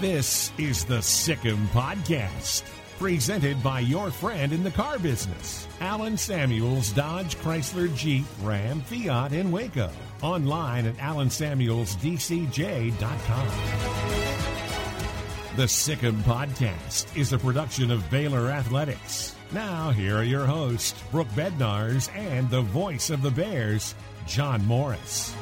This is the Sic 'Em Podcast, presented by your friend in the car business, Allen Samuels Dodge Chrysler Jeep Ram Fiat in Waco. Online at alansamuelsdcj.com. The Sic 'Em Podcast is a production of Baylor Athletics. Now, here are your hosts, Brooke Bednars and the voice of the Bears, John Morris.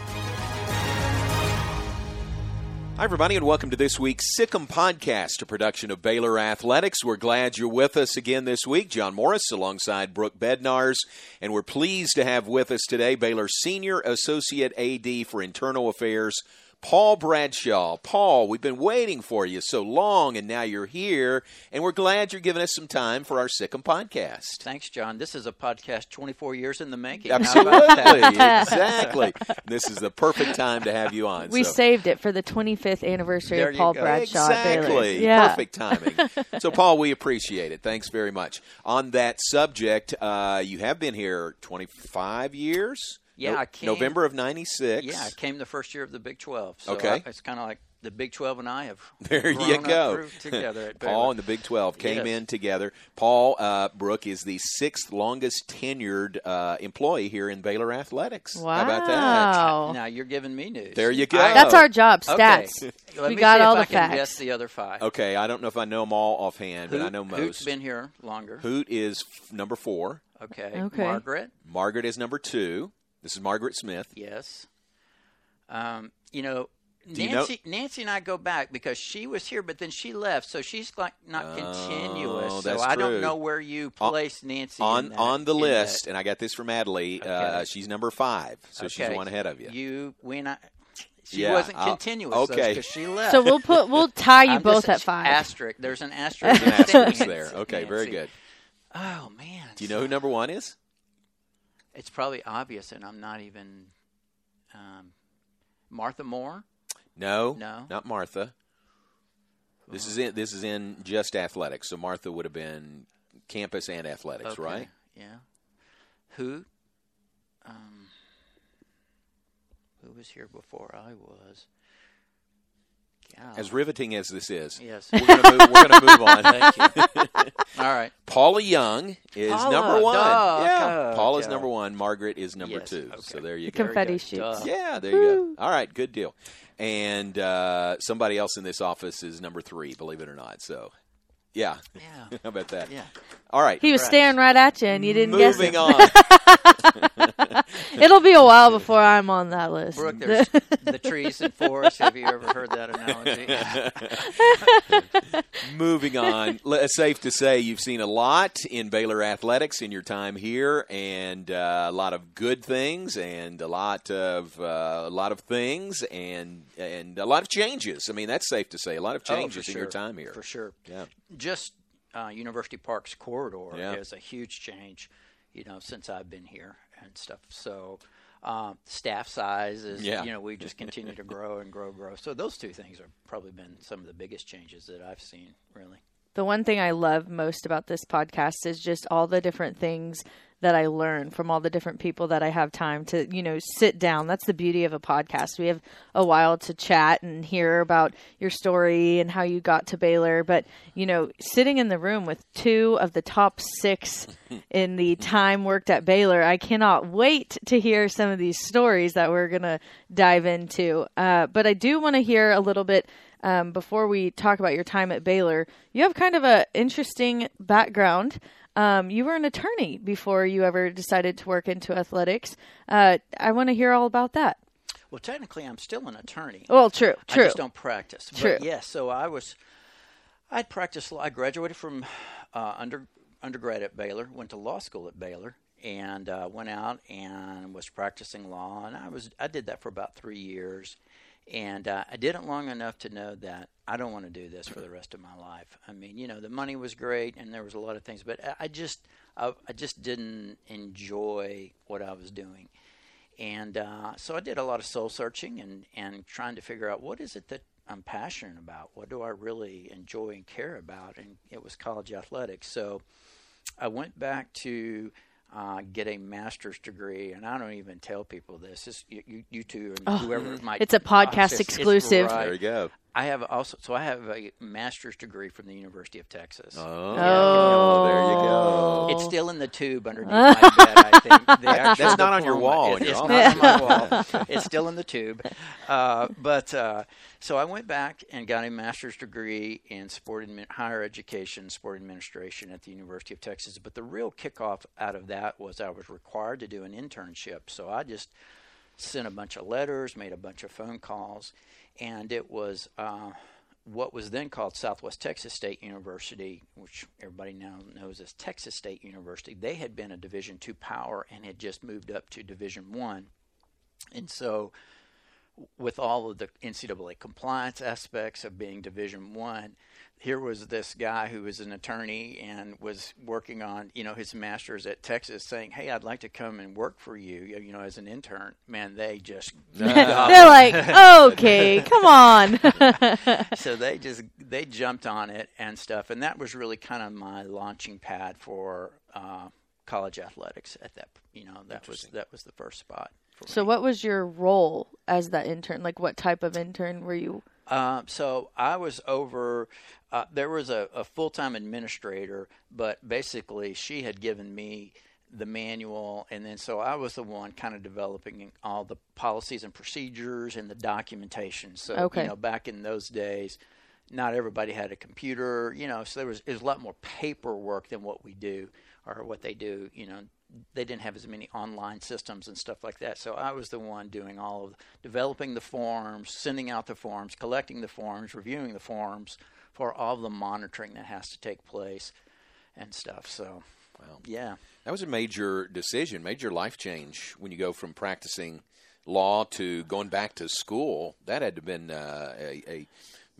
Hi, everybody, and welcome to this week's Sic 'Em Podcast, a production of Baylor Athletics. We're glad you're with us again this week. John Morris alongside Brooke Bednars, and we're pleased to have with us today Baylor Senior Associate AD for Internal Affairs, Paul Bradshaw. Paul, we've been waiting for you so long, and now you're here, and we're glad you're giving us some time for our Sic 'Em podcast. Thanks, John. This is a podcast 24 years in the making. Absolutely, exactly. This is the perfect time to have you on. We so. saved it for the 25th anniversary There of Paul go. Bradshaw at Exactly. Yeah. Perfect timing. so, Paul, we appreciate it. Thanks very much. On that subject, uh, you have been here 25 years. Yeah, No- I came- November of '96. Yeah, I came the first year of the Big 12. So Okay. I- it's kind of like the Big 12 and I have There grown you go. through together at Paul and the Big 12 came Yes. in together. Paul uh, Brook is the sixth longest tenured uh, employee here in Baylor Athletics. How about that? Wow. Now you're giving me news. There you go. I- That's our job, Okay. stats. Let we me got see all if the I facts. guess the other five. Okay, I don't know if I know them all offhand, but I Hoot- know Hoot's most. been here longer. Hoot is f- number four. Okay. Okay. Margaret. Margaret is number two. This is Margaret Smith. Yes. Um, you know, you know- Nancy, Nancy and I go back because she was here, but then she left, so she's like not Oh, continuous. So I true. don't know where you On- Nancy on that- on the list, that. and I got this from Adley. Uh, she's number five, so she's one ahead of you. You when I she Yeah, wasn't I'll- continuous okay. because she left. So we'll put we'll tie you I'm both just at five. Asterisk. There's an asterisk. There's an asterisk there. Okay, very good. Oh man. Do you know who number one is? It's probably obvious, and I'm not even. Um, Martha Moore. No, No. not Martha. This is in this is in just athletics. So Martha would have been campus and athletics, Okay, right? Yeah. Who? Um, who was here before I was? God. As riveting as this is, Yes. we're going to move, we're gonna move on. Thank you. All right. Paula Young is Paula, number one. duh, yeah, duh, Paula's duh. number one. Margaret is number Yes, two. okay. So there you The go. confetti go. shoots. Yeah, there you go. All right, good deal. And uh, somebody else in this office is number three, believe it or not. So, yeah. Yeah. How about that? Yeah. All right. He was Correct. staring right at you, and you didn't guess Moving it. on. It'll be a while before I'm on that list. Brooke, there's the trees and forests. Have you ever heard that analogy? Moving on. It's safe to say you've seen a lot in Baylor athletics in your time here, and uh, a lot of good things, and a lot of uh, a lot of things, and and a lot of changes. I mean, that's safe to say. A lot of Oh, for changes in your time here. For sure. Yeah. Just uh, University Park's corridor Yeah. is a huge change, you know, since I've been here and stuff. So, um, staff size is, Yeah. you know, we just continue to grow and grow, grow. So those two things have probably been some of the biggest changes that I've seen, really. The one thing I love most about this podcast is just all the different things that I learn from all the different people that I have time to, you know, sit down. That's the beauty of a podcast. We have a while to chat and hear about your story and how you got to Baylor. But, you know, sitting in the room with two of the top six in the time worked at Baylor, I cannot wait to hear some of these stories that we're going to dive into. Uh, but I do want to hear a little bit um, before we talk about your time at Baylor, you have kind of an interesting background. Um, you were an attorney before you ever decided to work into athletics. Uh, I want to hear all about that. Well, technically, I'm still an attorney. Well, true, true. I just don't practice. True. But yes, so I was, I'd practiced law. I graduated from uh, under undergrad at Baylor, went to law school at Baylor, and uh, went out and was practicing law. And I was I did that for about three years, and uh, I did it long enough to know that I don't want to do this for the rest of my life. I mean, you know, the money was great, and there was a lot of things, but I- I just I, I just didn't enjoy what I was doing. And uh, so I did a lot of soul searching and, and trying to figure out what is it that I'm passionate about? What do I really enjoy and care about? And it was college athletics. So I went back to uh, get a master's degree, and I don't even tell people this. It's, you, you, you two and whoever might. It's a podcast it's- it's exclusive. right. There you go. I have also so I have a master's degree from the University of Texas. Oh, Oh. there you go. It's still in the tube underneath my bed. I think The That's not on your wall It- it's office. not on my wall. It's still in the tube. Uh, but uh, so I went back and got a master's degree in sport admi- higher education, sport administration at the University of Texas. But the real kickoff out of that was I was required to do an internship. So I just sent a bunch of letters, made a bunch of phone calls, and it was uh, what was then called Southwest Texas State University, which everybody now knows as Texas State University. They had been a Division two power and had just moved up to Division one, and so with all of the NCAA compliance aspects of being Division One, here was this guy who was an attorney and was working on you know his master's at Texas, saying, "Hey, I'd like to come and work for you, you know, as an intern." Man, they just They're like, okay, come on. so they just they jumped on it and stuff, and that was really kind of my launching pad for uh, college athletics. At that, you know, that was that was the first spot. For so, me. what was your role as that intern? Like, what type of intern were you? Um, so I was over. Uh, there was a, a full time administrator, but basically she had given me the manual, and then so I was the one kind of developing all the policies and procedures and the documentation. So Okay. you know, back in those days, not everybody had a computer. You know, so there was, there was a lot more paperwork than what we do or what they do. You know, they didn't have as many online systems and stuff like that. So I was the one doing all of developing the forms, sending out the forms, collecting the forms, reviewing the forms for all of the monitoring that has to take place and stuff. So, Wow. yeah. That was a major decision, major life change when you go from practicing law to going back to school. That had to have been uh, a, a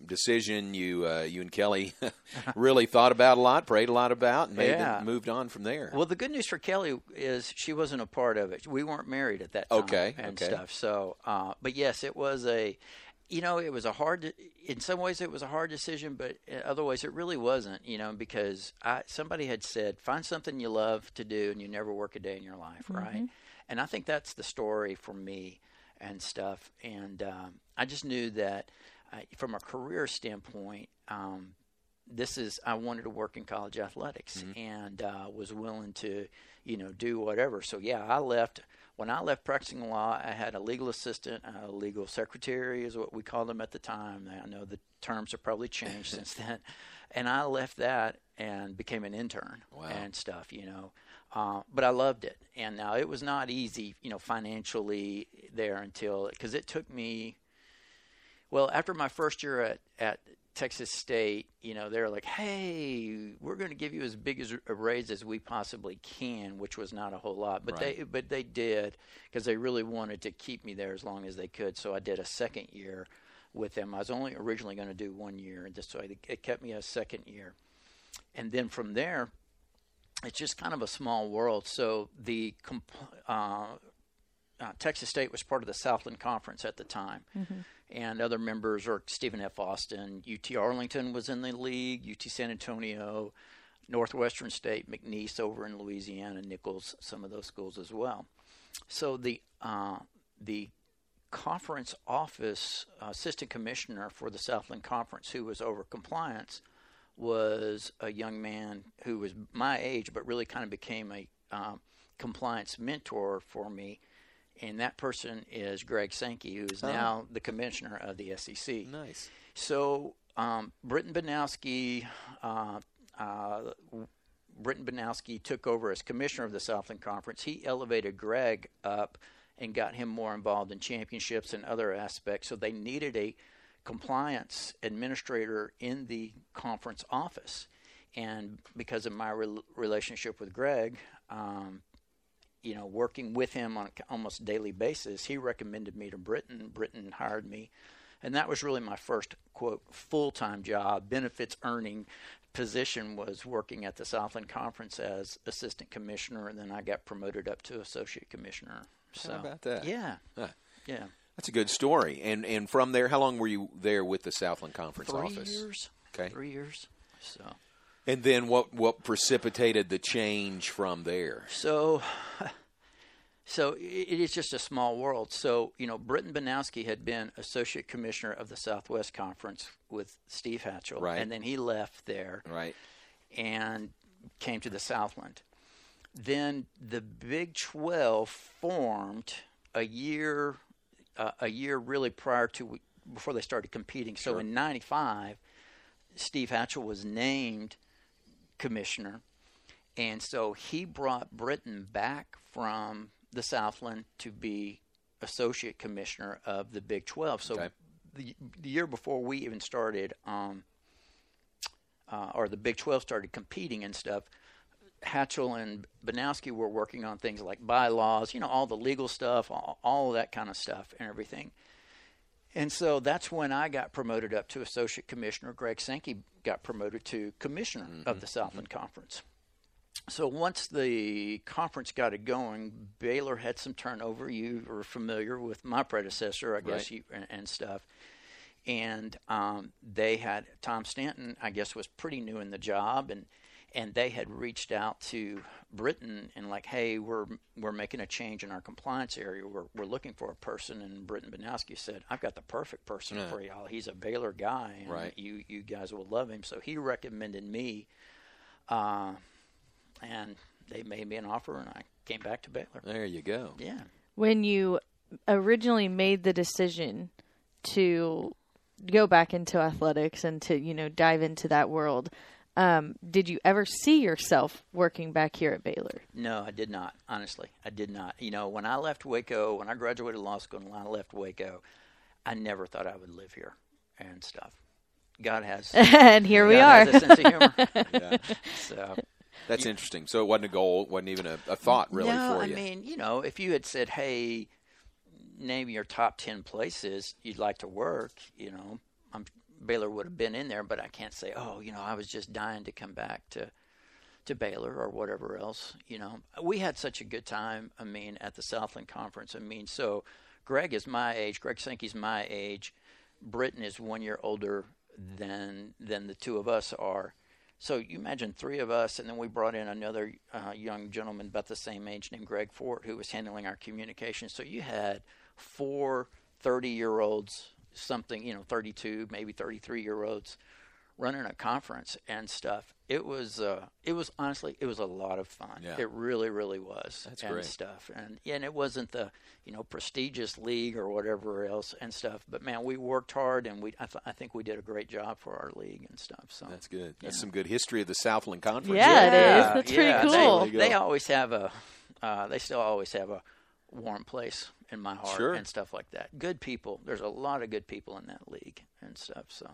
decision you uh, you and Kelly really thought about a lot, prayed a lot about, and made Yeah. moved on from there. Well, the good news for Kelly is she wasn't a part of it. We weren't married at that time Okay, and okay. stuff. So, uh, but yes, it was a, you know, it was a hard. In some ways, it was a hard decision, but in other ways, it really wasn't. You know, because I somebody had said, find something you love to do, and you never work a day in your life, right? And I think that's the story for me and stuff. And um, I just knew that uh, from a career standpoint. Um, this is I wanted to work in college athletics and uh, was willing to, you know, do whatever. So yeah, I left. When I left practicing law, I had a legal assistant, a legal secretary, is what we called them at the time. I know the terms have probably changed since then. And I left that and became an intern Wow. and stuff, you know. Uh, but I loved it, and now it was not easy, you know, financially there until because it took me well, after my first year at, at Texas State, you know, they're like, "Hey, we're going to give you as big as a raise as we possibly can," which was not a whole lot, but they but they did because they really wanted to keep me there as long as they could. So I did a second year with them. I was only originally going to do one year, and just so it kept me a second year, and then from there, it's just kind of a small world. So the uh, uh, Texas State was part of the Southland Conference at the time, and other members are Stephen F. Austin, UT Arlington was in the league, UT San Antonio, Northwestern State, McNeese over in Louisiana, Nicholls, some of those schools as well. So the uh, the conference office assistant commissioner for the Southland Conference, who was over compliance, was a young man who was my age, but really kind of became a um, compliance mentor for me. And that person is Greg Sankey, who is now the commissioner of the SEC. nice. So, um, Britton Banowsky, uh, uh, Britton Banowsky took over as commissioner of the Southland Conference. He elevated Greg up and got him more involved in championships and other aspects. So they needed a compliance administrator in the conference office. And because of my rel relationship with Greg, um, you know, working with him on an almost daily basis, he recommended me to Britton. Britton hired me, and that was really my first quote full time job, benefits earning position was working at the Southland Conference as assistant commissioner, and then I got promoted up to associate commissioner. So about that? Yeah, Huh. yeah. That's a good story. And and from there, how long were you there with the Southland Conference Three office? years. Okay. Three years. So. And then what what precipitated the change from there? So So it is just a small world. So you know, Britton Banowsky had been associate commissioner of the Southwest Conference with Steve Hatchell, Right. and then he left there Right. and came to the Southland. Then the Big 12 formed a year, uh, a year really prior to before they started competing. So in '95, Steve Hatchell was named commissioner, and so he brought Britton back from the Southland to be associate commissioner of the Big 12. So Okay. the, the year before we even started. Um, uh, or the Big 12 started competing and stuff, Hatchell and Banowsky were working on things like bylaws, you know, all the legal stuff, all, all of that kind of stuff and everything. And so that's when I got promoted up to associate commissioner. Greg Sankey got promoted to commissioner of the Southland Conference. So once the conference got it going, Baylor had some turnover. You were familiar with my predecessor, I guess, Right. you, and, and stuff and um, they had Tom Stanton. I guess was pretty new in the job, and and they had reached out to Britton and like, hey, we're we're making a change in our compliance area. We're we're looking for a person, and Britton Banowsky said, I've got the perfect person Yeah. for y'all. He's a Baylor guy, and Right. you you guys will love him. So he recommended me, uh, and they made me an offer, and I came back to Baylor. There you go. Yeah. when you originally made the decision to go back into athletics and to you know dive into that world um, did you ever see yourself working back here at baylor No, I did not. Honestly, I did not. You know, when I left Waco, when I graduated law school and when I left Waco, I never thought I would live here and stuff. God has. and here we are has a sense of humor. Yeah. So That's interesting. So it wasn't a goal, it wasn't even a, a thought really no, for I you. I mean, you know, if you had said, "Hey, name your top ten places you'd like to work," you know, I'm, Baylor would have been in there. But I can't say, "Oh, you know, I was just dying to come back to." to Baylor or whatever else, you know. We had such a good time, I mean, at the Southland Conference. I mean, so Greg is my age, Greg Sankey's my age, Britton is one year older than than the two of us are. So you imagine three of us, and then we brought in another uh, young gentleman about the same age named Greg Fort, who was handling our communication. So you had four 30 year olds, something, you know, 32, maybe 33 year olds running a conference and stuff. It was, uh, it was honestly, it was a lot of fun. Yeah. It really, really was. That's and great. stuff. And, and it wasn't the, you know, prestigious league or whatever else and stuff. But man, we worked hard and we, I, th- I think we did a great job for our league and stuff. So That's good. That's Yeah. some good history of the Southland Conference. Yeah, it is. yeah, That's pretty cool. They, they always have a, uh, they still always have a warm place in my heart Sure. and stuff like that. Good people. There's a lot of good people in that league and stuff. So.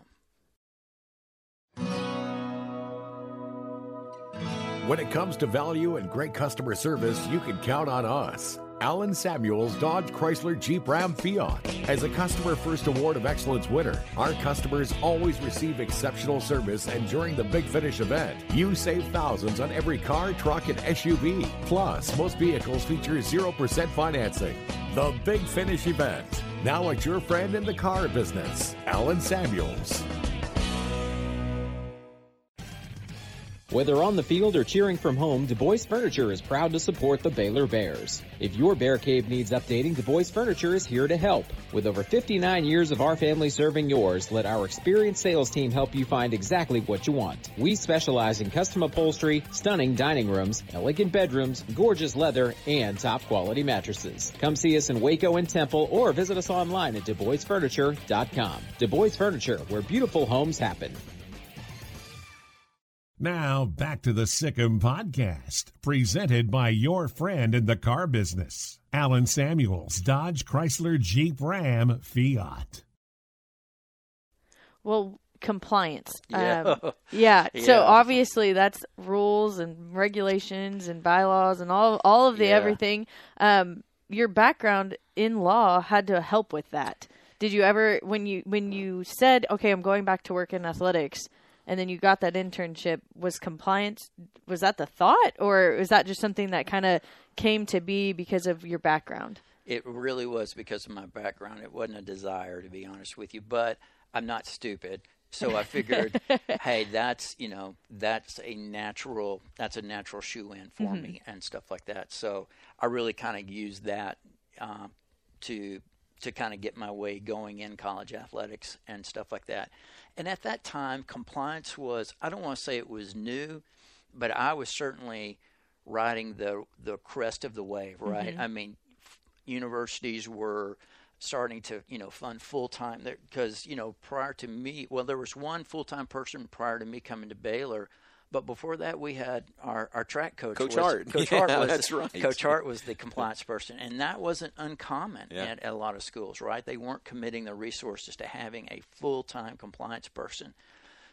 When it comes to value and great customer service, you can count on us. Allen Samuels Dodge Chrysler Jeep Ram Fiat. As a Customer First Award of Excellence winner, our customers always receive exceptional service, and during the Big Finish event, you save thousands on every car, truck, and SUV. Plus, most vehicles feature 0% financing. The Big Finish event. Now at your friend in the car business, Allen Samuels. Whether on the field or cheering from home, Du Bois Furniture is proud to support the Baylor Bears. If your bear cave needs updating, Du Bois Furniture is here to help. With over 59 years of our family serving yours, let our experienced sales team help you find exactly what you want. We specialize in custom upholstery, stunning dining rooms, elegant bedrooms, gorgeous leather, and top quality mattresses. Come see us in Waco and Temple or visit us online at DuBoisFurniture.com. Du Bois Furniture, where beautiful homes happen. Now back to the Sic 'Em podcast, presented by your friend in the car business, Allen Samuels, Dodge Chrysler Jeep Ram Fiat. well compliance Yeah. um, yeah so obviously that's rules and regulations and bylaws and all all of the Yeah. everything um your background in law had to help with that did you ever when you when you said okay i'm going back to work in athletics and then you got that internship was compliance was that the thought or was that just something that kind of came to be because of your background It really was because of my background. It wasn't a desire, to be honest with you. But I'm not stupid. So I figured, hey, that's you know that's a natural that's a natural shoe in for Mm-hmm. me and stuff like that. So I really kind of used that um, to to kind of get my way going in college athletics and stuff like that. And at that time, compliance was I don't want to say it was new, but I was certainly riding the the crest of the wave. Right? Mm-hmm. I mean, f- universities were starting to you know fund full time because you know prior to me well there was one full time person prior to me coming to Baylor but before that we had our, our track coach Coach was, Hart. coach Yeah, Hart was that's right. coach Hart was the compliance person and that wasn't uncommon Yeah. at, at a lot of schools right they weren't committing the resources to having a full time compliance person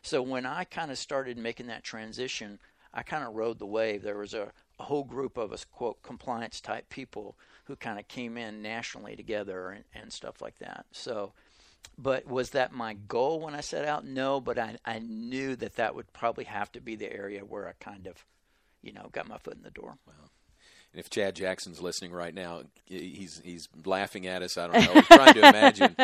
so when I kind of started making that transition, I kind of rode the wave. There was a, a whole group of us, quote, compliance type people who kind of came in nationally together and, and stuff like that. So, but was that my goal when I set out? No, but I, I knew that that would probably have to be the area where I kind of, you know, got my foot in the door. And if Chad Jackson's listening right now, he's he's laughing at us. I don't know. Trying to imagine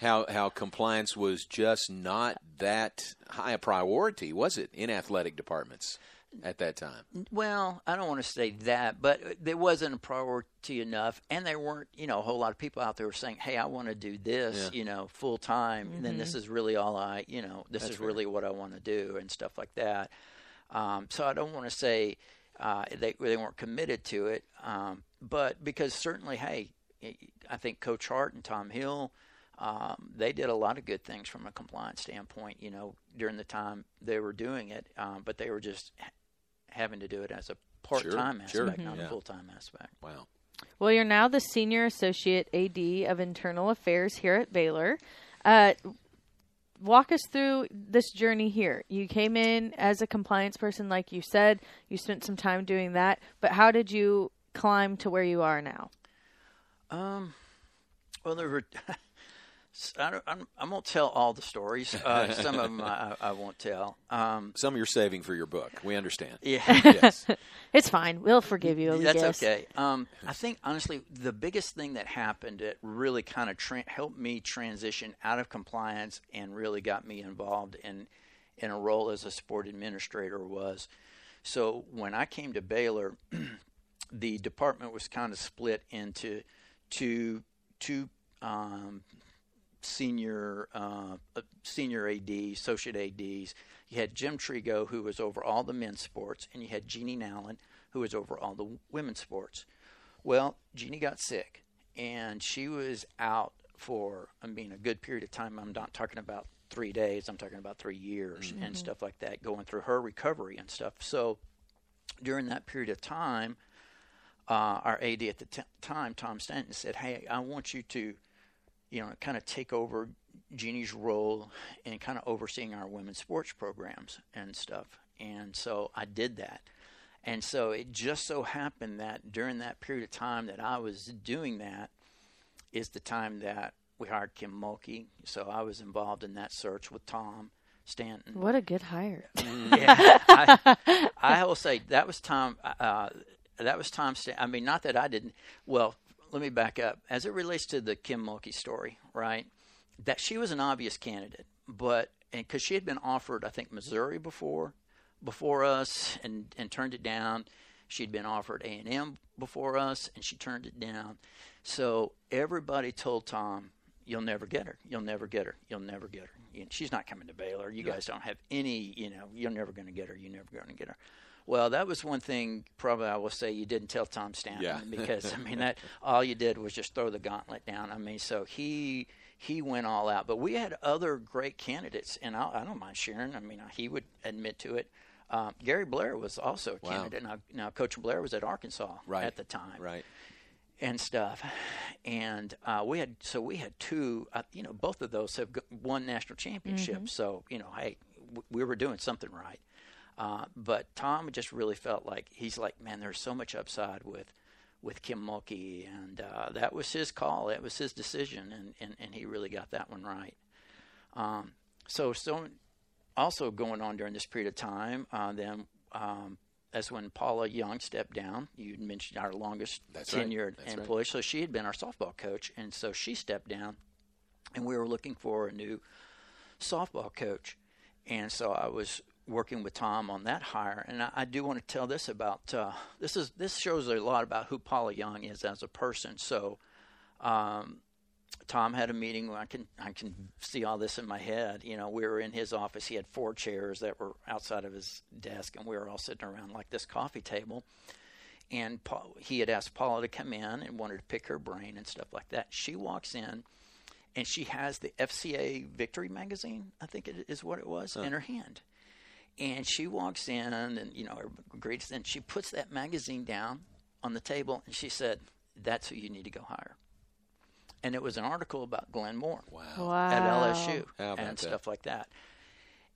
how how compliance was just not that high a priority, was it, in athletic departments at that time? Well, I don't want to say that, but there wasn't a priority enough, and there weren't, you know, a whole lot of people out there saying, "Hey, I want to do this, Yeah. you know, full time, and then this is really all I, you know, this That's is fair. really what I want to do, and stuff like that." Um, so I don't want to say uh, they they weren't committed to it, um, but because certainly, hey, I think Coach Hart and Tom Hill. Um, they did a lot of good things from a compliance standpoint, you know, during the time they were doing it, um, but they were just having to do it as a part-time sure. aspect, not Yeah. a full-time aspect. Wow. Well, you're now the senior associate AD of internal affairs here at Baylor. Uh, walk us through this journey here. You came in as a compliance person, like you said. You spent some time doing that, but how did you climb to where you are now? Um, well, there were. I, don't, I'm, I won't tell all the stories. Uh, some of them I, I won't tell. Um, Some you're saving for your book. We understand. yeah, yes. It's fine. We'll forgive you. we That's guess. okay. Um, I think honestly, the biggest thing that happened that really kind of tra- helped me transition out of compliance and really got me involved in in a role as a sport administrator was so when I came to Baylor, the department was kind of split into two two um, senior uh, senior ADs, associate ADs. You had Jim Trigo, who was over all the men's sports, and you had Jeannie Nallen, who was over all the women's sports. Well, Jeannie got sick, and she was out for, I mean, a good period of time. I'm not talking about three days. I'm talking about three years and stuff like that, going through her recovery and stuff. So during that period of time, uh, our AD at the t- time, Tom Stanton, said, "Hey, I want you to, you know, kind of take over Jeannie's role in kind of overseeing our women's sports programs and stuff." And so I did that. And so it just so happened that during that period of time that I was doing that is the time that we hired Kim Mulkey. So I was involved in that search with Tom Stanton What a good hire. yeah, I, I will say that was Tom. Uh, that was Tom. Stan- I mean, not that I didn't. Well, let me back up. As it relates to the Kim Mulkey story, right? That she was an obvious candidate, but and because she had been offered, I think Missouri before, before us, and and turned it down. She'd been offered A and M before us, and she turned it down. So everybody told Tom, "You'll never get her. You'll never get her. You'll never get her. You- She's not coming to Baylor. You guys don't have any. You know, you're never going to get her. You're never going to get her." Well, that was one thing. Probably, I will say you didn't tell Tom Stanton Yeah. because I mean that all you did was just throw the gauntlet down. I mean, so he he went all out. But we had other great candidates, and I, I don't mind sharing. I mean, he would admit to it. Um, Gary Blair was also a Wow. candidate. Now, now, Coach Blair was at Arkansas Right. at the time Right. and stuff. And uh, we had so we had two. Uh, you know, both of those have won national championships. So you know, hey, w- we were doing something right. Uh, but Tom just really felt like he's like, man, there's so much upside with with Kim Mulkey, and uh, that was his call. That was his decision, and, and, and he really got that one right. Um, so so also going on during this period of time, uh, then um, that's when Paula Young stepped down. You mentioned our longest That's tenured right. employee. So she had been our softball coach, and so she stepped down, and we were looking for a new softball coach. and so I was working with Tom on that hire. And I, I do want to tell this about uh, this is this shows a lot about who Paula Young is as a person. So. Um, Tom had a meeting. I can I can see all this in my head. You know, we were in his office. He had four chairs that were outside of his desk, and we were all sitting around like this coffee table. And Paul, he had asked Paula to come in and wanted to pick her brain and stuff like that. She walks in, and she has the FCA Victory magazine. I think it is what it was in her hand. And she walks in, and you know, greets, and she puts that magazine down on the table, and she said, "That's who you need to go hire." and it was an article about Glenn Moore Wow. at LSU How about and that? stuff like that.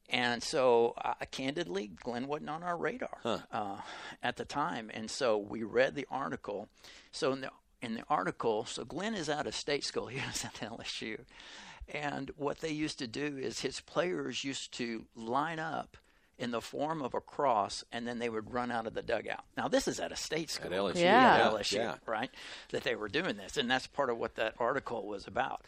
And so, uh, candidly, Glenn wasn't on our radar uh, at the time, and so we read the article. So in the in the article, so Glenn is out of state school. He was at LSU, and what they used to do is his players used to line up in the form of a cross, and then they would run out of the dugout. Now, this is at a state school, LSU, Yeah. at LSU, yeah. right? That they were doing this, and that's part of what that article was about.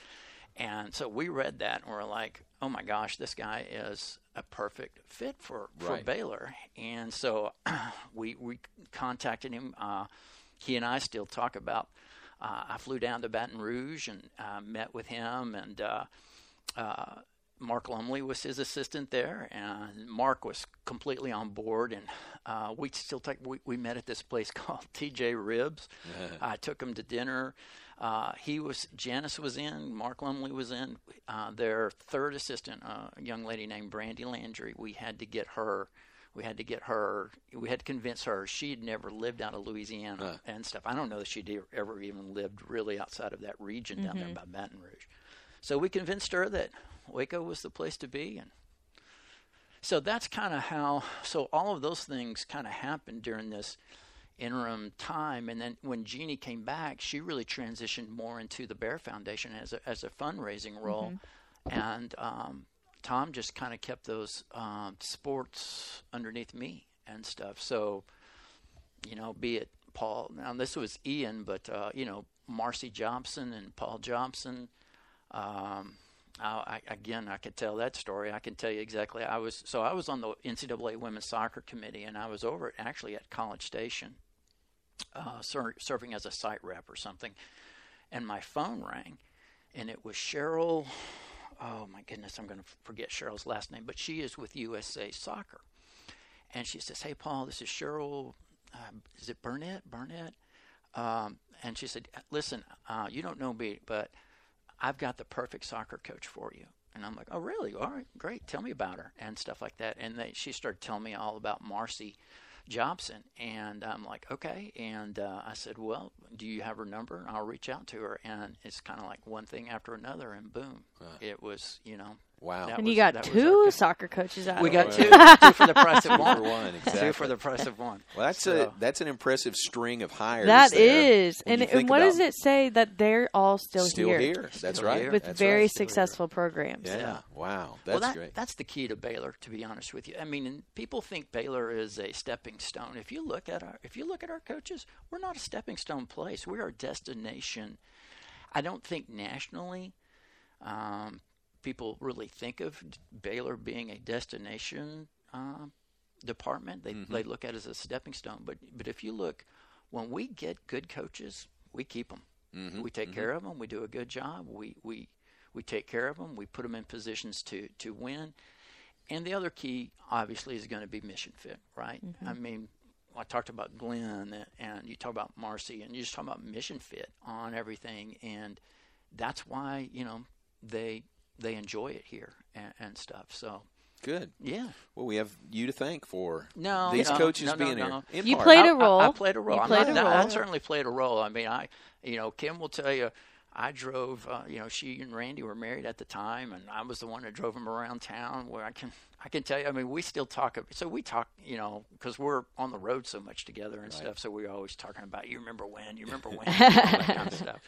And so we read that, and we're like, "Oh my gosh, this guy is a perfect fit for for Right. Baylor." And so we we contacted him. Uh, he and I still talk about. Uh, I flew down to Baton Rouge and uh, met with him, and uh, uh, Mark Lumley was his assistant there, and Mark was completely on board. And uh, we still take we, we met at this place called TJ Ribs. I took him to dinner. Uh, he was Janice was in, Mark Lumley was in. Uh, their third assistant, uh, a young lady named Brandy Landry. We had to get her. We had to get her. We had to convince her she'd never lived out of Louisiana and stuff. I don't know that she'd e- ever even lived really outside of that region down there by Baton Rouge. So we convinced her that Waco was the place to be, and so that's kind of how. So all of those things kind of happened during this interim time, and then when Jeannie came back, she really transitioned more into the Bear Foundation as a as a fundraising role, and um, Tom just kind of kept those um, sports underneath me and stuff. So you know, be it Paul. Now this was Ian, but uh, you know, Marcy Jobson and Paul Jobson. Um, I, I, again, I could tell that story. I can tell you exactly. I was so I was on the NCAA women's soccer committee, and I was over actually at College Station, uh, ser- serving as a site rep or something. And my phone rang, and it was Cheryl. Oh my goodness, I'm going to forget Cheryl's last name, but she is with USA Soccer, and she says, "Hey, Paul, this is Cheryl. Uh, is it Burnett? Burnett?" Um, and she said, "Listen, uh, you don't know me, but I've got the perfect soccer coach for you." And I'm like, "Oh, really? All right, great. Tell me about her and stuff like that." And they, she started telling me all about Marcy Jobson, and I'm like, "Okay." And uh, I said, "Well, do you have her number? I'll reach out to her." And it's kind of like one thing after another, and boom, it was, you know. Wow. that And was- you got two okay. soccer coaches out We of got it. two, two for the price of Two one. for one, Two for the price of one. Well, that's So- a that's an impressive string of hires. That there. is, and and what does it say that they're all still, Still here, here. That's Still right. here. with That's very right. successful programs? Yeah. Wow. That's well, that, great. that's the key to Baylor. To be honest with you, I mean, and people think Baylor is a stepping stone. If you look at our, if you look at our coaches, we're not a stepping stone place. We are a destination. I don't think nationally, um, people really think of Baylor being a destination uh, department. They mm-hmm. they look at it as a stepping stone. But but if you look, when we get good coaches, we keep them. Mm-hmm. We take mm-hmm. care of them. We do a good job. We we we take care of them. We put them in positions to to win. And the other key, obviously, is going to be mission fit, right? I mean, I talked about Glenn, and you talk about Marcy, and you just talk about mission fit on everything, and that's why you know they they enjoy it here and, and stuff. So Good. yeah, Well, we have you to thank for No, these no, coaches no, no, being no. here. In You part. played I- a role. I, I played a role. You I'm played not- a I role. certainly played a role. I mean, I, you know, Kim will tell you, I drove. Uh, you know, she and Randy were married at the time, and I was the one that drove them around town. Where I can, I can tell you. I mean, we still talk. So we talk, you know, because we're on the road so much together and stuff. So we're always talking about. You remember when? You remember when? all that kind of stuff.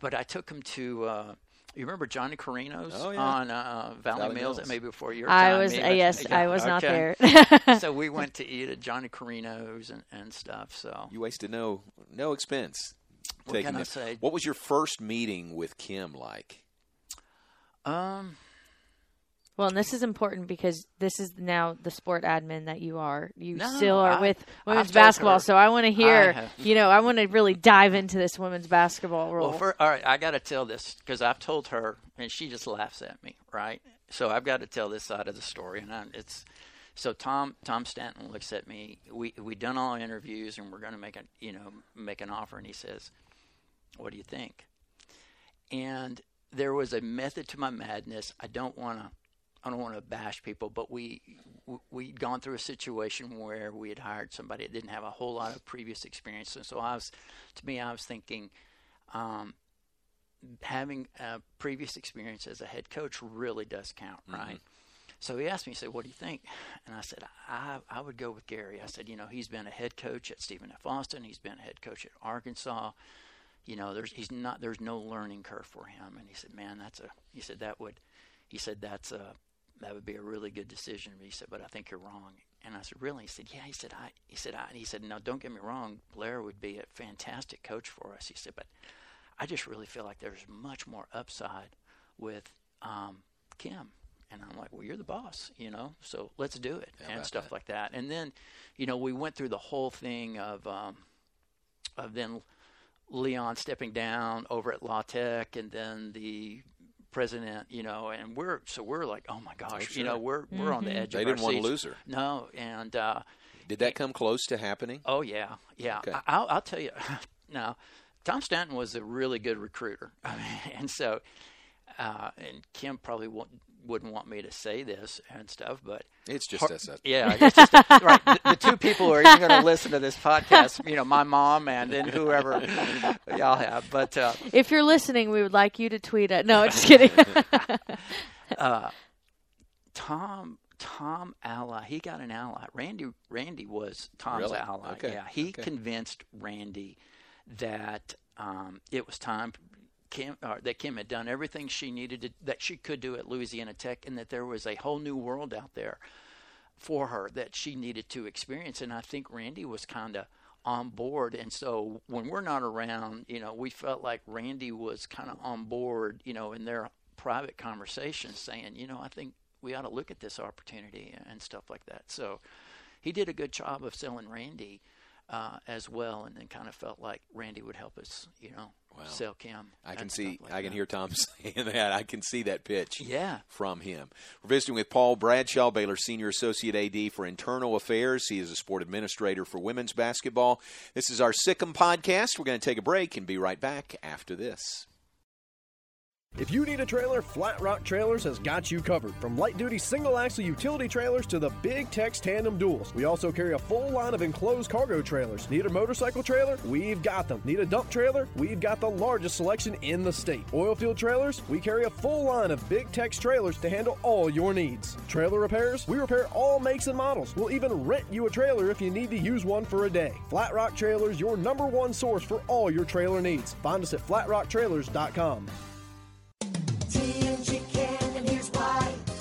But I took him to. Uh, you remember Johnny Carino's Oh, yeah. on uh, Valley, Valley Mills? Mills. Maybe before your time. I time. was uh, yes, Yeah, I was not there. so we went to eat at Johnny Carino's and, and stuff. So You wasted no no expense. What taking can I this. say? What was your first meeting with Kim like? um, Well, and this is important because this is now the sport admin that you are. You No, still are I- with women's basketball, her- so I want to hear. have- You know, I want to really dive into this women's basketball role. Well, for, all right, I got to tell this because I've told her, and she just laughs at me, right? So I've got to tell this side of the story, and I, it's so Tom Tom Stanton looks at me. We we done all interviews, and we're going to make a you know make an offer, and he says, "What do you think?" And there was a method to my madness. I don't want to. I don't want to bash people, but we we- we'd gone through a situation where we had hired somebody that didn't have a whole lot of previous experience, and so I was, to me, I was thinking, um, having a previous experience as a head coach really does count, right? So he asked me, he said, "What do you think?" And I said, "I I would go with Gary." I said, "You know, he's been a head coach at Stephen F. Austin. He's been a head coach at Arkansas. You know, there's he's not there's no learning curve for him." And he said, "Man, that's a," he said that would, he said that's a that would be a really good decision. He said, "But I think you're wrong." And I said, "Really?" He said, "Yeah." He said, "I," he said, "I," he said, "No, don't get me wrong. Blair would be a fantastic coach for us." He said, "But." I just really feel like there's much more upside with um, Kim. And I'm like, well, you're the boss, you know, so let's do it and stuff like that. And then, you know, we went through the whole thing of um, of then Leon stepping down over at La Tech, and then the president, you know, and we're so we're like, oh my gosh, you know, we're we're on the edge. They of didn't our want to lose her. No, and uh, Did that come close to happening? Oh yeah, yeah. Okay. I, I'll, I'll tell you. now, Tom Stanton was a really good recruiter, I mean, and so, uh, and Kim probably won't, wouldn't want me to say this and stuff, but It's just Har- us. us. yeah, it's just right. The, the two people who are even going to listen to this podcast, you know, my mom and then whoever y'all have, but. Uh, if you're listening, we would like you to tweet it. No, just kidding. Tom Tom ally. He got an ally. Randy Randy was Tom's Really? ally. Okay. Yeah, he Okay. convinced Randy that um, it was time. Kim, uh, that Kim had done everything she needed to, that she could do at Louisiana Tech, and that there was a whole new world out there for her that she needed to experience. And I think Randy was kind of on board. And so when we're not around, you know, we felt like Randy was kind of on board, you know, in their private conversations saying, you know, I think we ought to look at this opportunity and stuff like that. So he did a good job of selling Randy uh, as well. And then kind of felt like Randy would help us, you know, sell Kim. I can see. like I can that. hear Tom saying that. I can see that pitch. Yeah. From him. We're visiting with Paul Bradshaw, Baylor Senior Associate AD for Internal Affairs. He is a sport administrator for women's basketball. This is our Sic 'Em podcast. We're going to take a break and be right back after this. If you need a trailer, Flat Rock Trailers has got you covered. From light duty single axle utility trailers to the big Tex tandem duals. We also carry a full line of enclosed cargo trailers. Need a motorcycle trailer? We've got them. Need a dump trailer? We've got the largest selection in the state. Oil field trailers? We carry a full line of big Tex trailers to handle all your needs. Trailer repairs? We repair all makes and models. We'll even rent you a trailer if you need to use one for a day. Flat Rock Trailers, your number one source for all your trailer needs. Find us at flatrocktrailers.com.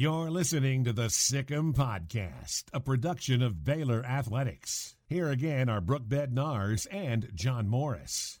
You're listening to the Sic 'Em Podcast, a production of Baylor Athletics. Here again are Brooke Bednars and John Morris.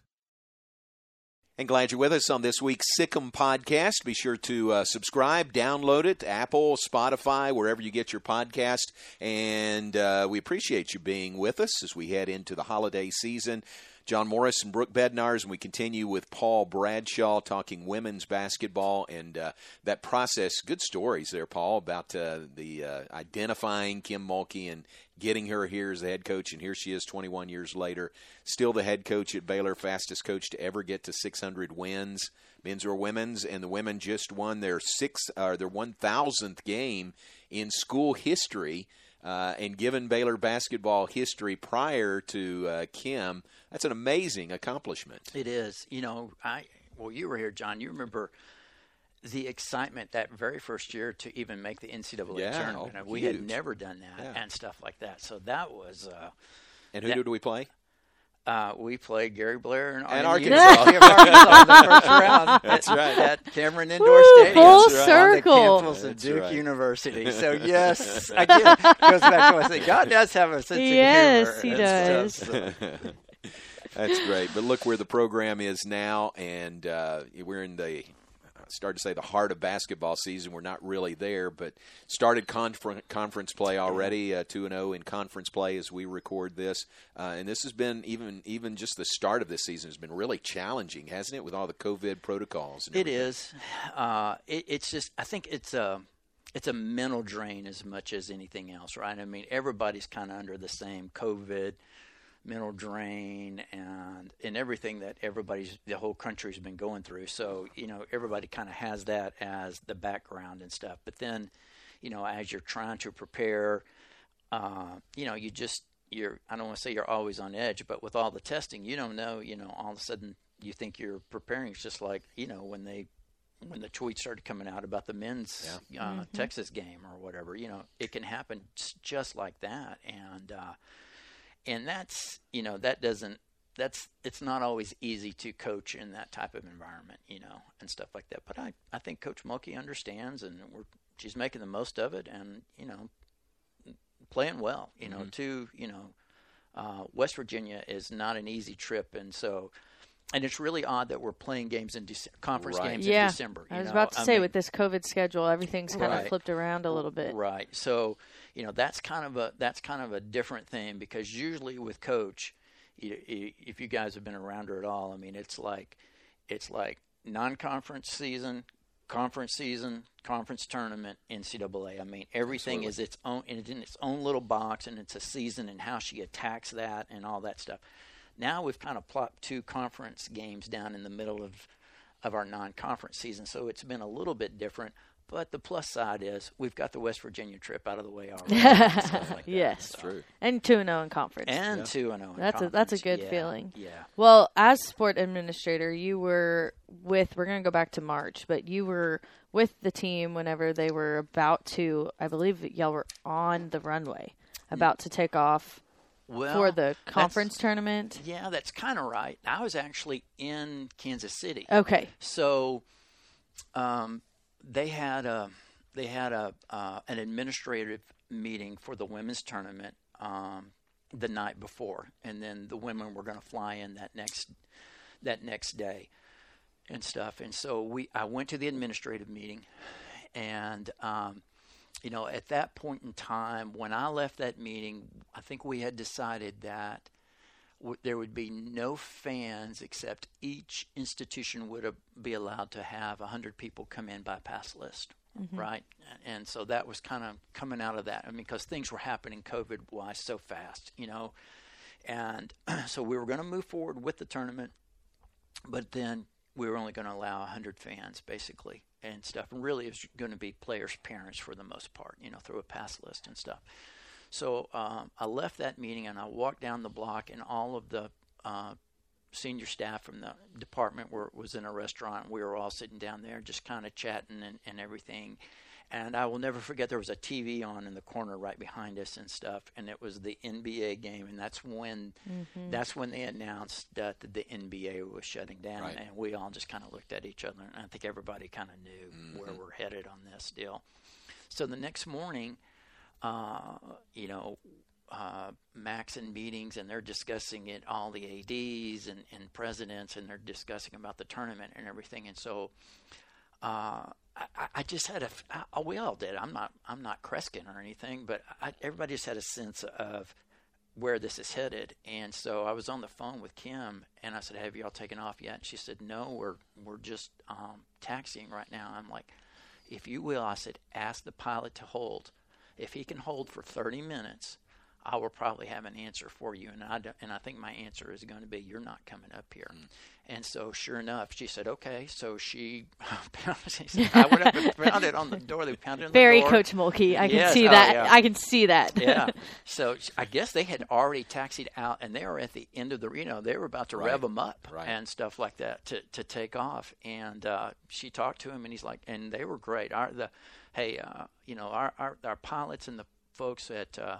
And glad you're with us on this week's Sic 'Em podcast. Be sure to uh, subscribe, download it, Apple, Spotify, wherever you get your podcast. And uh, we appreciate you being with us as we head into the holiday season. John Morris and Brooke Bednars, and we continue with Paul Bradshaw talking women's basketball and uh, that process. Good stories there, Paul, about uh, the uh, identifying Kim Mulkey and getting her here as the head coach, and here she is 21 years later, still the head coach at Baylor, fastest coach to ever get to 600 wins, men's or women's, and the women just won their six or their 1,000th game in school history. Uh, and given Baylor basketball history prior to uh, Kim, that's an amazing accomplishment. It is. You know, I well, you were here, John. You remember the excitement that very first year to even make the NCAA Yeah, tournament. we huge. had never done that Yeah. and stuff like that. So that was. Uh, And who That- did we play? Uh, we played Gary Blair and, And Arkansas. Arkansas. Arkansas in the first round. That's at, right. At Cameron Indoor Woo, Stadium. full on the circle. campus of That's Duke right. University. So yes, again, goes back to what I said. God does have a sense Yes, of he humor. and does. stuff, so- That's great. But look where the program is now, and uh, we're in the I started to say the heart of basketball season. We're not really there, but started confer- conference play already, uh, two and zero in conference play as we record this. Uh, and this has been even even just the start of this season has been really challenging, hasn't it, with all the COVID protocols? And It. Uh, it, it's just. I think it's a. It's a mental drain as much as anything else, right? I mean, everybody's kind of under the same COVID mental drain and and everything that everybody's the whole country's been going through. So you know, everybody kind of has that as the background and stuff. But then, you know, as you're trying to prepare, uh, you know, you just you're. I don't want to say you're always on edge, but with all the testing, you don't know. You know, all of a sudden you think you're preparing. It's just like you know when they when the tweets started coming out about the men's yeah. uh, Texas game or whatever, you know, it can happen just like that, and uh, and that's you know that doesn't that's it's not always easy to coach in that type of environment, you know, and stuff like that. But I I think Coach Mulkey understands, and we're she's making the most of it, and you know, playing well, you know, to you know, uh, West Virginia is not an easy trip, and so. And it's really odd that we're playing games in Dece- conference Right. games Yeah, in December. I was know? about to I say mean- with this COVID schedule, everything's kind of flipped around a little bit. Right. So, you know, that's kind of a that's kind of a different thing because usually with coach, you, you, if you guys have been around her at all, I mean, it's like it's like non-conference season, conference season, conference tournament, NCAA. I mean, everything is its own it's in its own little box, and it's a season and how she attacks that and all that stuff. Now we've kind of plopped two conference games down in the middle of of our non-conference season, so it's been a little bit different. But the plus side is we've got the West Virginia trip out of the way already. and like. Yes. So- True. And 2 and 0 in conference. And two and zero. in That's a- that's a good Yeah, feeling. Yeah. Well, as sport administrator, you were with, we're going to go back to March, but you were with the team whenever they were about to, I believe y'all were on the runway, about to take off Well, for the conference tournament. Yeah, that's kind of right. I was actually in Kansas City. Okay. So, um, they had a they had a uh, an administrative meeting for the women's tournament um, the night before, and then the women were going to fly in that next that next day and stuff. And so we I went to the administrative meeting, and um, you know at that point in time when I left that meeting, I think we had decided that w- there would be no fans except each institution would be allowed to have 100 people come in by pass list mm-hmm. right? And, and so that was kind of coming out of that. I mean because things were happening covid wise so fast you know? And so we were going to move forward with the tournament but then we were only going to allow 100 fans basically and stuff. And really it was going to be players parents for the most part you know through a pass list and stuff so um, I left that meeting and I walked down the block, and all of the uh, senior staff from the department were was in a restaurant. We were all sitting down there, just kind of chatting and, and everything. And I will never forget there was a TV on in the corner right behind us and stuff, and it was the NBA game, and that's when that's when they announced that the NBA was shutting down, Right. and we all just kind of looked at each other, and I think everybody kind of knew where we're headed on this deal. So the next morning, uh, you know, uh, Max in meetings and they're discussing it, all the ADs and, and presidents, and they're discussing about the tournament and everything. And so uh, I, I- just had a, I- we all did. I'm not, I'm not Kreskin or anything, but I, everybody just had a sense of where this is headed. And so I was on the phone with Kim and I said, have y'all taken off yet? And she said, no, we're, we're just um, taxiing right now. I'm like, if you will, I said, ask the pilot to hold. If he can hold for 30 minutes, I will probably have an answer for you. And I, and I think my answer is going to be, you're not coming up here. Mm. And so, sure enough, she said, okay. So she, she said, I went up and pounded on the door. They pounded on Very the door. Coach Mulkey. I can see Oh, that. yeah. I can see that. yeah. So I guess they had already taxied out, and they were at the end of the, you know, they were about to Right. rev them up Right. and stuff like that to to take off. And uh, she talked to him, and he's like, and they were great. Our the, hey, uh, you know, our, our our pilots and the folks at. Uh,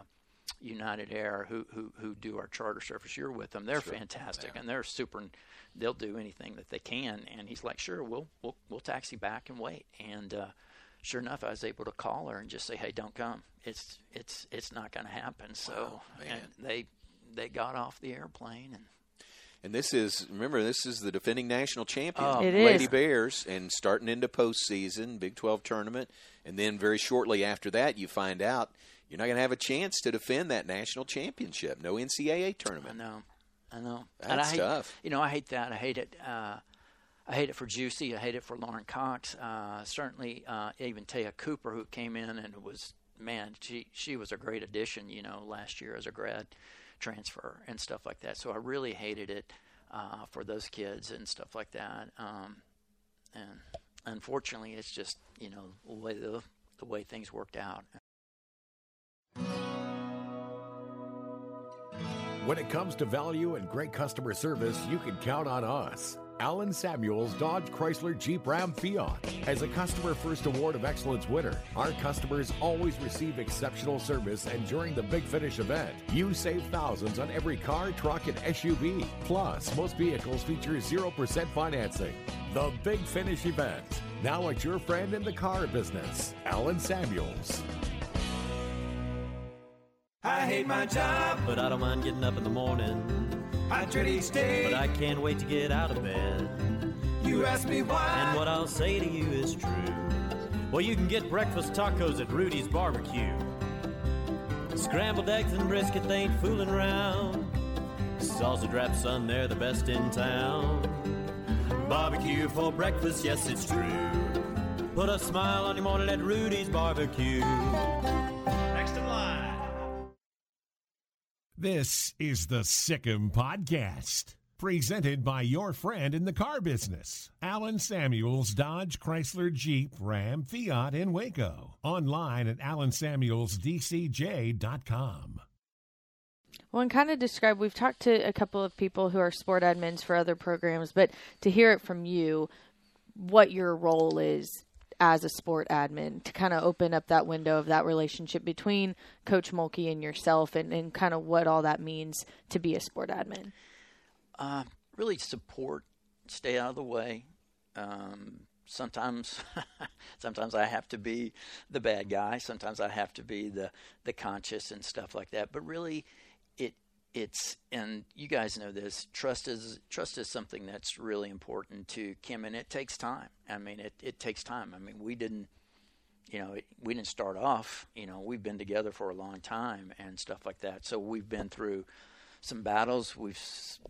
United Air, who, who who do our charter service, you're with them. They're fantastic, and they're super. They'll do anything that they can. And he's like, "Sure, we'll we'll we'll taxi back and wait." And uh, sure enough, I was able to call her and just say, "Hey, don't come. It's it's it's not going to happen." So Wow, and they they got off the airplane and And this is remember this is the defending national champion, Oh. It Lady is. Bears, and starting into postseason, Big Twelve tournament, and then very shortly after that, you find out you're not going to have a chance to defend that national championship. No NCAA tournament. I know, I know. and I That's hate, tough. You know, I hate that. I hate it. Uh, I hate it for Juicy. I hate it for Lauren Cox. Uh, certainly, uh, even Te'a Cooper, who came in and was man, she she was a great addition. You know, last year as a grad transfer and stuff like that. So I really hated it uh, for those kids and stuff like that. Um, and unfortunately, it's just you know the way the the way things worked out. When it comes to value and great customer service, you can count on us. Allen Samuels Dodge Chrysler Jeep Ram Fiat. As a Customer First Award of Excellence winner, our customers always receive exceptional service, and during the Big Finish event, you save thousands on every car, truck, and SUV. Plus, most vehicles feature 0% financing. The Big Finish event. Now at your friend in the car business, Allen Samuels. I hate my job, But I don't mind getting up in the morning. I dread each day. But I can't wait to get out of bed. you ask me why. And what I'll say to you is true. Well, you can get breakfast tacos at Rudy's Barbecue. Scrambled eggs and brisket, they ain't fooling around. Salsa drap, son, they're the best in town. Barbecue for breakfast, yes, it's true. Put a smile on your morning at Rudy's Barbecue. Next in line. This is the Sic 'Em Podcast, presented by your friend in the car business, Allen Samuels Dodge Chrysler Jeep Ram Fiat in Waco. Online at alansamuelsdcj.com. Well, and kind of describe, we've talked to a couple of people who are sport admins for other programs, but to hear it from you, what your role is as a sport admin to kind of open up that window of that relationship between Coach Mulkey and yourself and, and kind of what all that means to be a sport admin. uh, really support, stay out of the way. Um, sometimes, sometimes I have to be the bad guy. Sometimes I have to be the the conscious and stuff like that. But really, it's and you guys know this. Trust is trust is something that's really important to Kim, and it takes time. I mean, it it takes time. I mean, we didn't you know, it, we didn't start off, you know, we've been together for a long time and stuff like that. So we've been through some battles. We've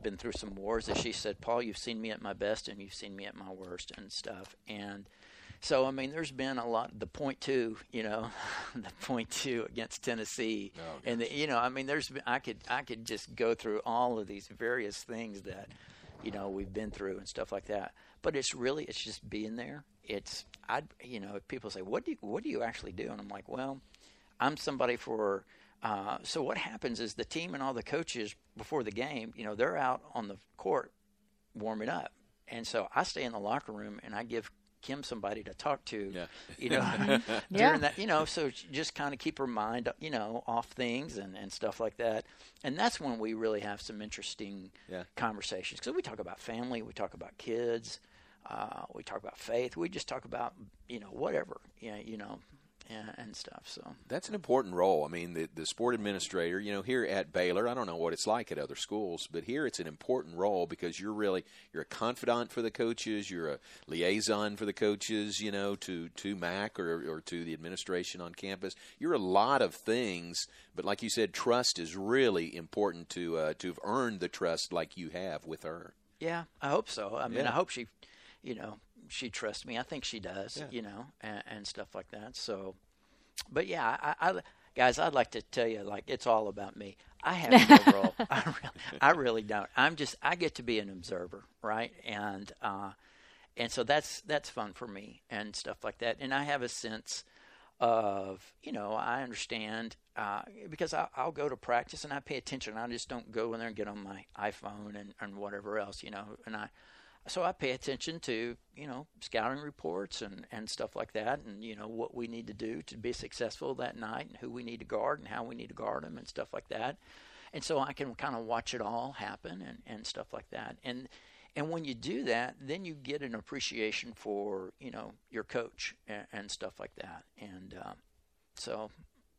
been through some wars. As she said, Paul, you've seen me at my best and you've seen me at my worst and stuff. And so, I mean, there's been a lot. The point two, you know, the point two against Tennessee, and the, you know, I mean, there's been, I could I could just go through all of these various things that, you know, we've been through and stuff like that. But it's really it's just being there. It's I you know, people say, what do you what do you actually do? And I'm like, well, I'm somebody for. Uh, so what happens is the team and all the coaches before the game, you know, they're out on the court warming up, and so I stay in the locker room and I give Kim somebody to talk to, Yeah. you know, Yeah. during that, you know, so just kind of keep her mind, you know, off things and, and stuff like that. And that's when we really have some interesting Yeah. conversations because we talk about family, we talk about kids, uh, we talk about faith, we just talk about, you know, whatever, you know, you know and, and stuff. So That's an important role. I mean, the, the sport administrator, you know, here at Baylor, I don't know what it's like at other schools, but here it's an important role because you're really you're a confidant for the coaches, you're a liaison for the coaches, you know, to to MAC or or to the administration on campus. You're a lot of things, but like you said, trust is really important to uh, to have earned the trust like you have with her. Yeah, I hope so. I mean, Yeah. I hope she, you know, she trusts me. I think she does, Yeah. you know, and, and stuff like that. So, but yeah, I, I, guys, I'd like to tell you, like it's all about me. I have no role. I really, I really don't. I'm just I get to be an observer, right? And uh, and so that's that's fun for me and stuff like that. And I have a sense of you know I understand uh, because I, I'll go to practice and I pay attention. I just don't go in there and get on my iPhone and, and whatever else, you know. And I so I pay attention to you know scouting reports and and stuff like that, and you know what we need to do to be successful that night, and who we need to guard, and how we need to guard them, and stuff like that. And so I can kind of watch it all happen and and stuff like that. And and when you do that, then you get an appreciation for you know your coach and, and stuff like that. And um, so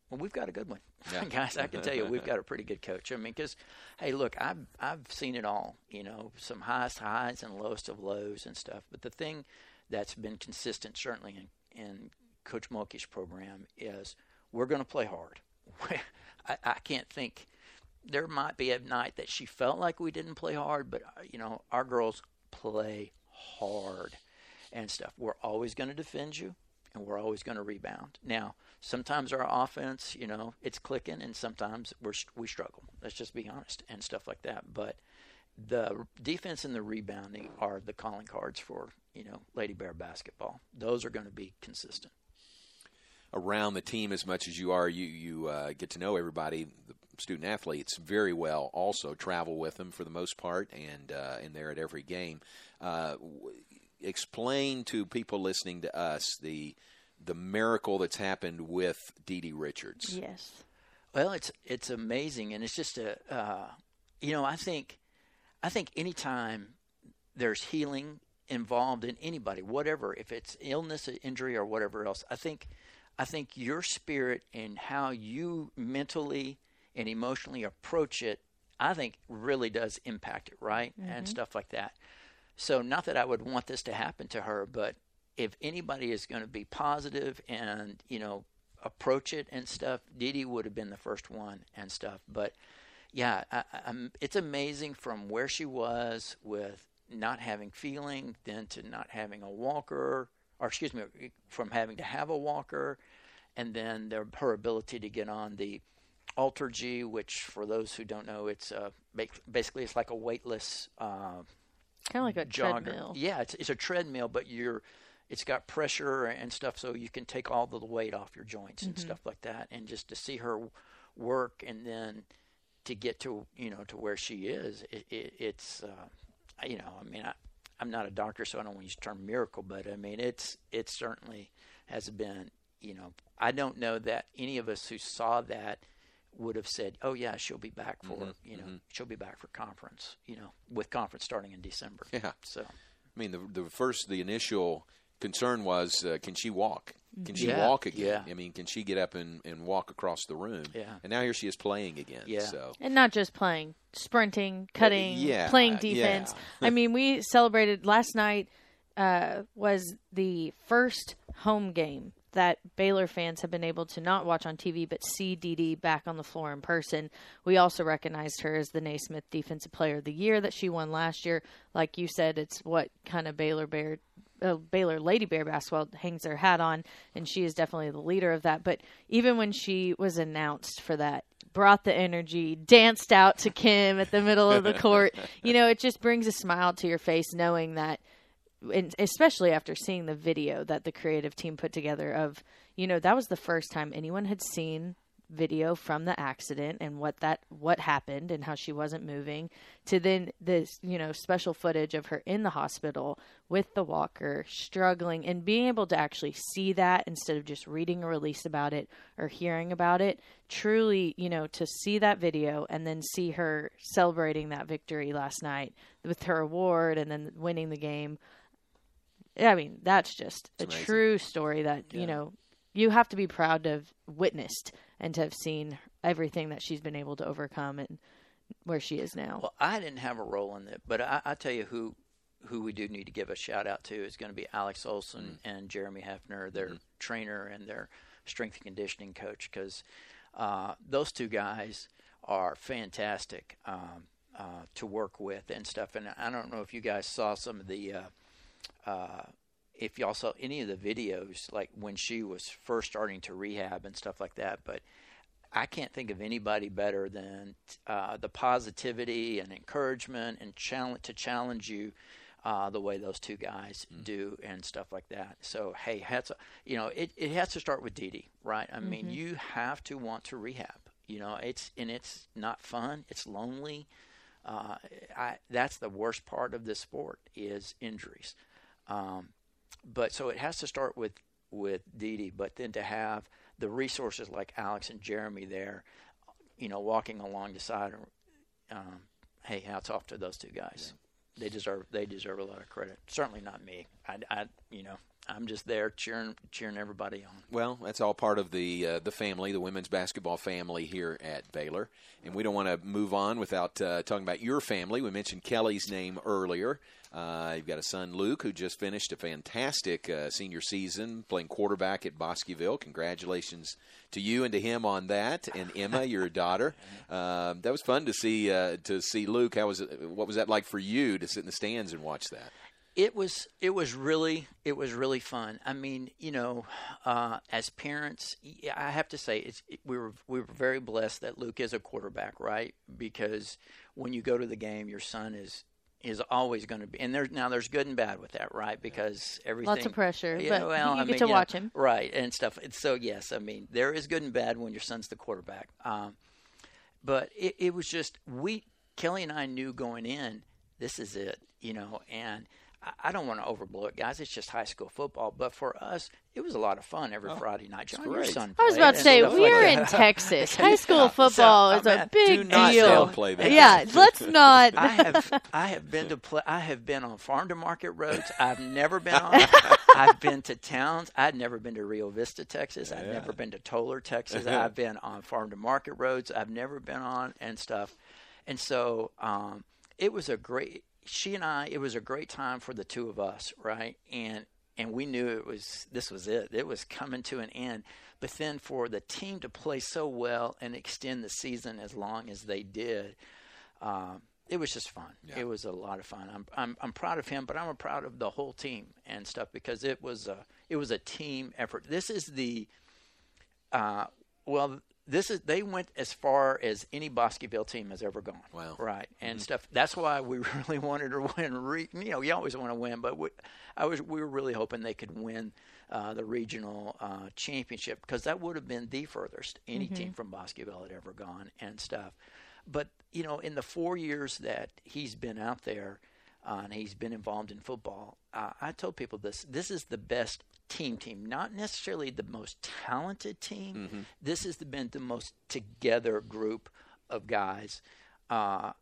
well, we've got a good one, Yeah. guys. I can tell you, we've got a pretty good coach. I mean, because hey, look, I've I've seen it all. You know, some highest highs and lowest of lows and stuff. But the thing that's been consistent, certainly in in Coach Mulkey's program, is we're going to play hard. I, I can't think. There might be a night that she felt like we didn't play hard, but uh, you know, our girls play hard and stuff. We're always going to defend you and we're always going to rebound. Now, sometimes our offense, you know, it's clicking, and sometimes we're we struggle. Let's just be honest and stuff like that. But the defense and the rebounding are the calling cards for you know Lady Bear basketball. Those are going to be consistent. around the team as much as you are. You you uh, get to know everybody, the student athletes, very well. Also, travel with them for the most part, and uh, and they're at every game. Uh, explain to people listening to us the the miracle that's happened with DiDi Richards. Yes. Well, it's it's amazing, and it's just a uh, you know I think I think anytime there's healing involved in anybody, whatever, if it's illness, injury, or whatever else, I think I think your spirit and how you mentally and emotionally approach it, I think really does impact it, right, and Mhm. stuff like that. So, not that I would want this to happen to her, but if anybody is going to be positive and you know approach it and stuff, Dee would have been the first one and stuff. But yeah, I, it's amazing from where she was with not having feeling, then to not having a walker, or excuse me, from having to have a walker, and then their, her ability to get on the Alter G, which for those who don't know, it's basically it's like a weightless. Uh, Kind of like a jogger. treadmill. Yeah, it's it's a treadmill, but you're it's got pressure and stuff, so you can take all the weight off your joints and Mhm. stuff like that. And just to see her work, and then to get to you know to where she is, it, it, it's uh, you know, I mean, I, I'm not a doctor, so I don't want to use the term miracle, but I mean, it's it certainly has been. You know, I don't know that any of us who saw that would have said, "Oh yeah, she'll be back for Mhm, you know, mhm. she'll be back for conference." You know, with conference starting in December. Yeah. So. I mean, the the first, the initial concern was, uh, can she walk? Can she Yeah, walk again? yeah. I mean, can she get up and, and walk across the room? Yeah. And now here she is playing again. Yeah. So And not just playing, sprinting, cutting, yeah, playing yeah. defense. I mean, we celebrated last night uh, was the first home game that Baylor fans have been able to not watch on TV but see DiDi back on the floor in person. We also recognized her as the Naismith Defensive Player of the Year that she won last year. Like you said, it's what kind of Baylor Bear uh, Baylor Lady Bear basketball hangs their hat on, and she is definitely the leader of that. But even when she was announced for that, brought the energy, danced out to Kim at the middle of the court. You know, it just brings a smile to your face knowing that, and especially after seeing the video that the creative team put together of, you know, that was the first time anyone had seen video from the accident and what that what happened and how she wasn't moving to then this you know special footage of her in the hospital with the walker struggling and being able to actually see that instead of just reading a release about it or hearing about it truly you know to see that video and then see her celebrating that victory last night with her award and then winning the game I mean, that's just a amazing. true story that, Yeah. you know, you have to be proud to have witnessed and to have seen everything that she's been able to overcome and where she is now. Well, I didn't have a role in that, but I, I tell you who who we do need to give a shout out to is going to be Alex Olson and Jeremy Hefner, their trainer and their strength and conditioning coach, because uh, those two guys are fantastic um, uh, to work with and stuff. And I don't know if you guys saw some of the. Uh, uh, if y'all saw any of the videos, like when she was first starting to rehab and stuff like that, but I can't think of anybody better than uh, the positivity and encouragement and challenge to challenge you uh, the way those two guys Mm. do and stuff like that. So hey, hats, you know, it, it has to start with Didi, right? I mean, Mhm. you have to want to rehab. You know, it's and it's not fun. It's lonely. Uh, I, that's the worst part of this sport is injuries. Um, but so it has to start with with Didi, but then to have the resources like Alex and Jeremy there, you know, walking along the side. Um, hey, hats off to those two guys. They deserve they deserve a lot of credit. Certainly not me. I, I you know I'm just there cheering cheering everybody on. Well, that's all part of the uh, the family, the women's basketball family here at Baylor, and we don't want to move on without uh, talking about your family. We mentioned Kelly's name earlier. Uh, you've got a son, Luke, who just finished a fantastic uh, senior season playing quarterback at Bosqueville. Congratulations to you and to him on that, and Emma, your daughter. Um, that was fun to see uh, to see Luke. How was it? What was that like for you to sit in the stands and watch that? It was it was really it was really fun. I mean, you know, uh, as parents, I have to say it's it, we were we were very blessed that Luke is a quarterback, right? Because when you go to the game, your son is is always going to be, and there's now there's good and bad with that, right? Because everything lots of pressure, Yeah, but well, you I get mean, to know, watch him. right, and stuff. And so yes, I mean there is good and bad when your son's the quarterback. Um, but it, it was just we Kelly and I knew going in this is it, you know, and I, I don't want to overblow it, guys. It's just high school football, but for us, it was a lot of fun every Friday night. John, your great. son I was about to say stuff we like are in. Texas. High school football is a big do not deal. downplay that. Yeah, let's not. I have I have been to play. I have been on farm to market roads. I've never been on. I've been to towns. I'd never been to Rio Vista, Texas. I've never been to Tolar, Texas. I've been on farm to market roads. I've never been on and stuff. And so um, it was a great. She and I. It was a great time for the two of us, right? And and we knew it was this was it. It was coming to an end. But then for the team to play so well and extend the season as long as they did, um, it was just fun. It was a lot of fun. I'm, I'm I'm proud of him, but I'm proud of the whole team and stuff because it was a it was a team effort. This is the uh, well, this is they went as far as any Bosqueville team has ever gone. Wow. Right and stuff. That's why we really wanted to win. Re, you know, you always want to win, but we, I was we were really hoping they could win uh, the regional uh, championship because that would have been the furthest any team from Bosqueville had ever gone and stuff. But you know, in the four years that he's been out there uh, and he's been involved in football, uh, I told people this: this is the best team team, not necessarily the most talented team. This has been the most together group of guys. Uh,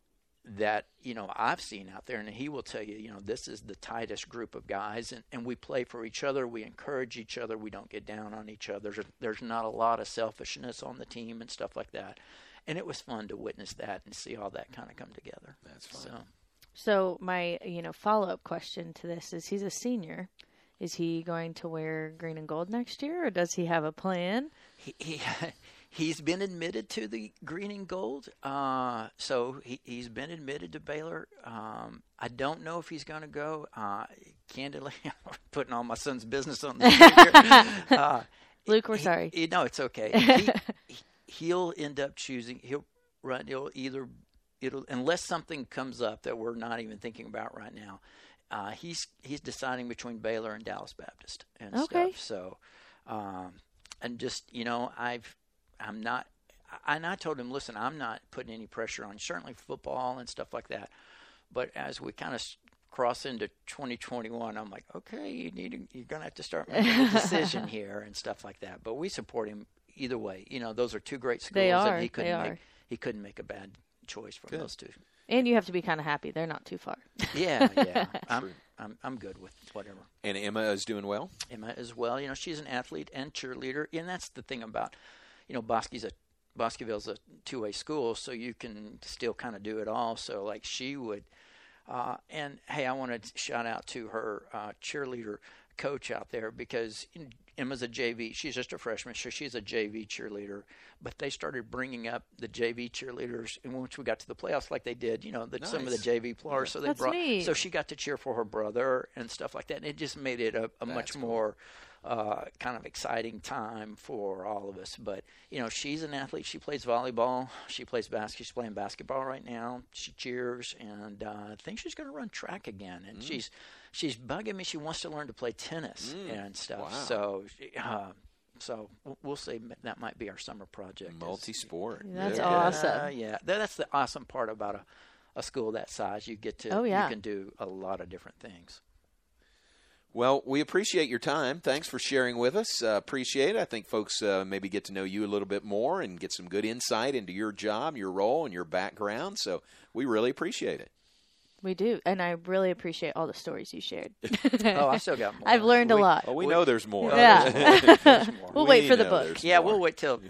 that you know I've seen out there, and he will tell you, you know, this is the tightest group of guys, and, and we play for each other, we encourage each other, we don't get down on each other. There's, there's not a lot of selfishness on the team and stuff like that, and it was fun to witness that and see all that kind of come together. That's fun. So So my, you know, follow up question to this is: He's a senior. Is he going to wear green and gold next year, or does he have a plan? he, he he's been admitted to the green and gold. Uh, so he, he's been admitted to Baylor. Um, I don't know if he's going to go. Uh, candidly, I'm putting all my son's business on the uh, Luke, we're he- sorry. he- no, it's okay. He, he'll end up choosing. He'll run. He'll either it'll unless something comes up that we're not even thinking about right now. Uh, he's he's deciding between Baylor and Dallas Baptist and Okay. stuff. So, um, and just you know, I've I'm not. I- And I told him, listen, I'm not putting any pressure on. Certainly football and stuff like that. But as we kind of cross into 2021, I'm like, okay, you need to, you're going to have to start making a decision here and stuff like that. But we support him either way. You know, those are two great schools, They are, and he they couldn't are. make he couldn't make a bad choice from those two. And you have to be kind of happy they're not too far. Yeah, yeah, I'm, I'm I'm good with whatever. And Emma is doing well. Emma as well. You know, she's an athlete and cheerleader, and that's the thing about, you know, Bosque's a Bosqueville's a two-way school, so you can still kind of do it all. So like she would, uh, and hey, I want to shout out to her uh, cheerleader coach out there because Emma's a JV. She's just a freshman, so she's a JV cheerleader. But they started bringing up the JV cheerleaders, and once we got to the playoffs, like they did, you know, the, some of the JV players. So they That's brought, neat. so she got to cheer for her brother and stuff like that, and it just made it a, a much more uh, kind of exciting time for all of us. But you know, she's an athlete. She plays volleyball. She plays basketball. She's playing basketball right now. She cheers, and uh, I think she's going to run track again. And she's she's bugging me. She wants to learn to play tennis and stuff. Wow. So. Uh, so we'll- we'll say that might be our summer project. Multi-sport. That's Yeah. awesome. uh, yeah, that's the awesome part about a, a school that size. You get to Oh, yeah. you can do a lot of different things. Well, we appreciate your time. Thanks for sharing with us. Uh, appreciate it. I think folks uh, maybe get to know you a little bit more and get some good insight into your job, your role, and your background. So we really appreciate it. We do, and I really appreciate all the stories you shared. Oh, I still got more. I've learned a lot. Oh, we know there's more. Yeah. There's more. We'll We wait for the know book. Yeah, more. we'll wait till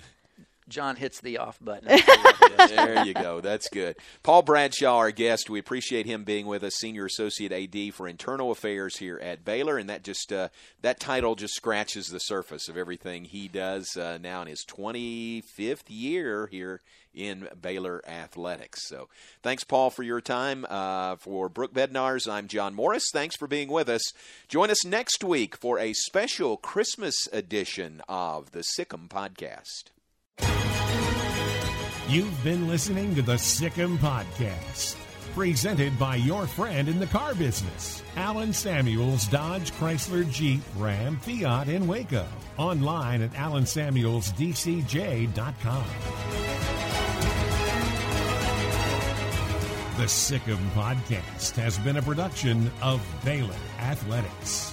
John hits the off button. there you go. That's good. Paul Bradshaw, our guest. We appreciate him being with us, Senior Associate AD for Internal Affairs here at Baylor, and that just uh, that title just scratches the surface of everything he does uh, now in his 25th year here in Baylor athletics. So, thanks, Paul, for your time. Uh, for Brooke Bednars, I'm John Morris. Thanks for being with us. Join us next week for a special Christmas edition of the Sic 'Em Podcast. You've been listening to the Sic 'Em Podcast, presented by your friend in the car business, Allen Samuels Dodge Chrysler Jeep Ram Fiat in Waco. Online at alansamuelsdcj.com. The Sic 'Em Podcast has been a production of Baylor Athletics.